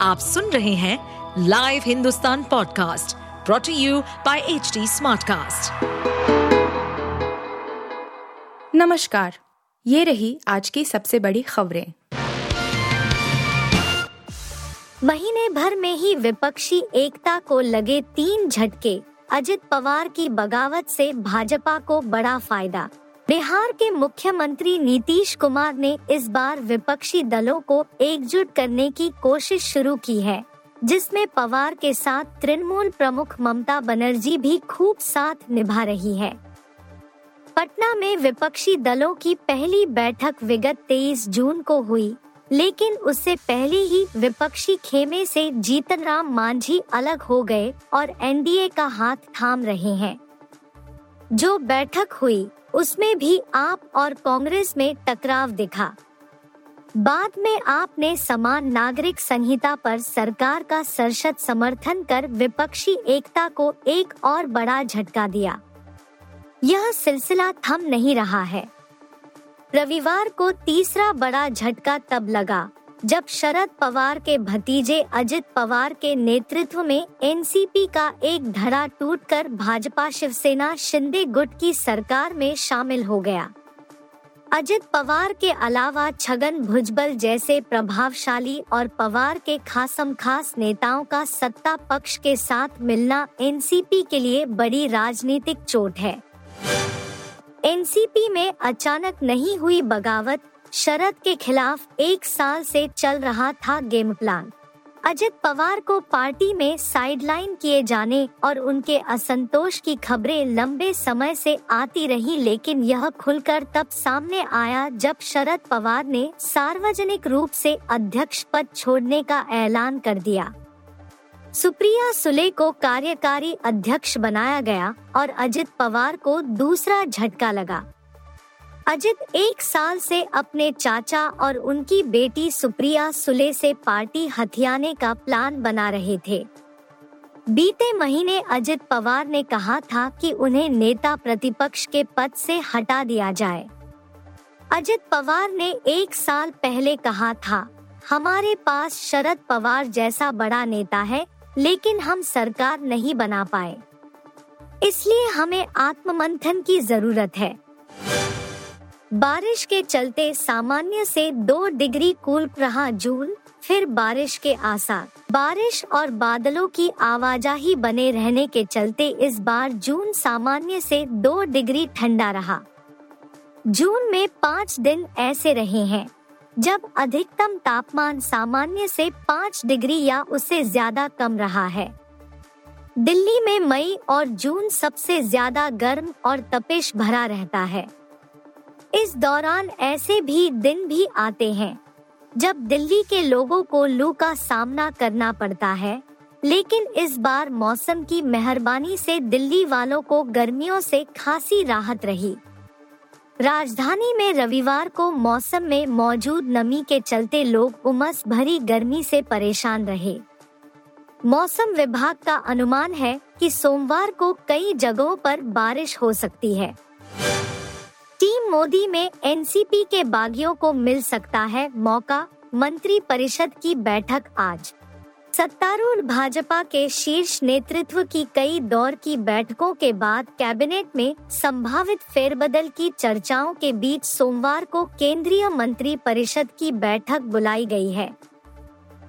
आप सुन रहे हैं live Hindustan podcast brought to you by H Smartcast. नमस्कार ये रही आज की सबसे बड़ी खबरें। महीने भर में ही विपक्षी एकता को लगे तीन झटके। अजित पवार की बगावत से भाजपा को बड़ा फ़ायदा। बिहार के मुख्यमंत्री नीतीश कुमार ने इस बार विपक्षी दलों को एकजुट करने की कोशिश शुरू की है, जिसमें पवार के साथ तृणमूल प्रमुख ममता बनर्जी भी खूब साथ निभा रही है। पटना में विपक्षी दलों की पहली बैठक विगत 23 जून को हुई, लेकिन उससे पहले ही विपक्षी खेमे से जीतन राम मांझी अलग हो गए और एनडीए का हाथ थाम रहे हैं। जो बैठक हुई उसमें भी आप और कांग्रेस में टकराव दिखा। बाद में आपने समान नागरिक संहिता पर सरकार का सरसद समर्थन कर विपक्षी एकता को एक और बड़ा झटका दिया। यह सिलसिला थम नहीं रहा है। रविवार को तीसरा बड़ा झटका तब लगा। जब शरद पवार के भतीजे अजित पवार के नेतृत्व में एनसीपी का एक धड़ा टूटकर भाजपा शिवसेना शिंदे गुट की सरकार में शामिल हो गया। अजित पवार के अलावा छगन भुजबल जैसे प्रभावशाली और पवार के खासम खास नेताओं का सत्ता पक्ष के साथ मिलना एनसीपी के लिए बड़ी राजनीतिक चोट है। एनसीपी में अचानक नहीं हुई बगावत शरद के खिलाफ एक साल से चल रहा था गेम प्लान। अजित पवार को पार्टी में साइडलाइन किए जाने और उनके असंतोष की खबरें लंबे समय से आती रही, लेकिन यह खुलकर तब सामने आया जब शरद पवार ने सार्वजनिक रूप से अध्यक्ष पद छोड़ने का ऐलान कर दिया। सुप्रिया सुले को कार्यकारी अध्यक्ष बनाया गया और अजित पवार को दूसरा झटका लगा। अजित एक साल से अपने चाचा और उनकी बेटी सुप्रिया सुले से पार्टी हथियाने का प्लान बना रहे थे। बीते महीने अजित पवार ने कहा था कि उन्हें नेता प्रतिपक्ष के पद से हटा दिया जाए। अजित पवार ने एक साल पहले कहा था, हमारे पास शरद पवार जैसा बड़ा नेता है, लेकिन हम सरकार नहीं बना पाए। इसलिए हमें आत्ममंथन की ज़रूरत है। बारिश के चलते सामान्य से दो डिग्री कूल रहा जून, फिर बारिश के आसार बारिश और बादलों की आवाजाही बने रहने के चलते इस बार जून सामान्य से दो डिग्री ठंडा रहा। जून में पाँच दिन ऐसे रहे हैं, जब अधिकतम तापमान सामान्य से पाँच डिग्री या उससे ज़्यादा कम रहा है। दिल्ली में मई और जून सबसे ज़्यादा गर्म और तपिश भरा रहता है। इस दौरान ऐसे भी दिन भी आते हैं, जब दिल्ली के लोगों को लू का सामना करना पड़ता है। लेकिन इस बार मौसम की मेहरबानी से दिल्ली वालों को गर्मियों से खासी राहत रही। राजधानी में रविवार को मौसम में मौजूद नमी के चलते लोग उमस भरी गर्मी से परेशान रहे। मौसम विभाग का अनुमान है कि सोमवार को कई जगहों पर बारिश हो सकती है। मोदी में एनसीपी के बागियों को मिल सकता है मौका, मंत्री परिषद की बैठक आज। सत्तारूढ़ भाजपा के शीर्ष नेतृत्व की कई दौर की बैठकों के बाद कैबिनेट में संभावित फेरबदल की चर्चाओं के बीच सोमवार को केंद्रीय मंत्री परिषद की बैठक बुलाई गई है।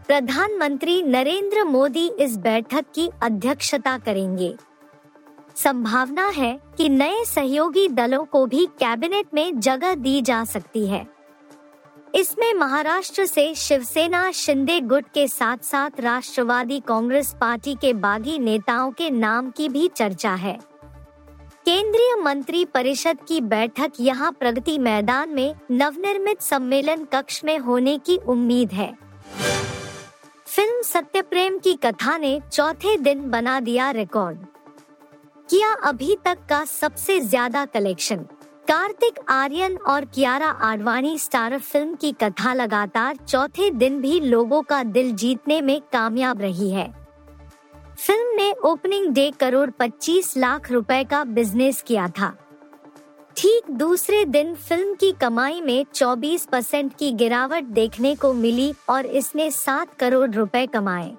प्रधानमंत्री नरेंद्र मोदी इस बैठक की अध्यक्षता करेंगे। संभावना है कि नए सहयोगी दलों को भी कैबिनेट में जगह दी जा सकती है। इसमें महाराष्ट्र से शिवसेना शिंदे गुट के साथ साथ राष्ट्रवादी कांग्रेस पार्टी के बागी नेताओं के नाम की भी चर्चा है। केंद्रीय मंत्री परिषद की बैठक यहाँ प्रगति मैदान में नवनिर्मित सम्मेलन कक्ष में होने की उम्मीद है। फ़िल्म सत्य प्रेम की कथा ने चौथे दिन बना दिया रिकॉर्ड। किया अभी तक का सबसे ज़्यादा कलेक्शन। कार्तिक आर्यन और कियारा आडवाणी स्टार फ़िल्म की कथा लगातार चौथे दिन भी लोगों का दिल जीतने में कामयाब रही है। फ़िल्म ने ओपनिंग डे करोड़ 25 लाख रुपए का बिज़नेस किया था। ठीक दूसरे दिन फ़िल्म की कमाई में 24 परसेंट की गिरावट देखने को मिली और इसने सात करोड़ रुपए कमाए।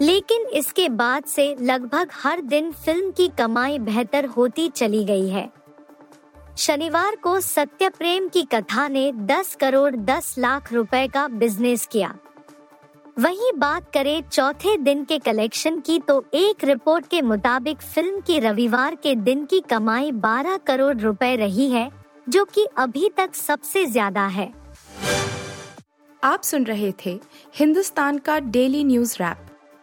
लेकिन इसके बाद से लगभग हर दिन फ़िल्म की कमाई बेहतर होती चली गई है। शनिवार को सत्य प्रेम की कथा ने 10 करोड़ 10 लाख रुपए का बिज़नेस किया। वहीं बात करें चौथे दिन के कलेक्शन की तो एक रिपोर्ट के मुताबिक फ़िल्म की रविवार के दिन की कमाई 12 करोड़ रुपए रही है, जो कि अभी तक सबसे ज़्यादा है। आप सुन रहे थे हिंदुस्तान का डेली न्यूज़ रैप।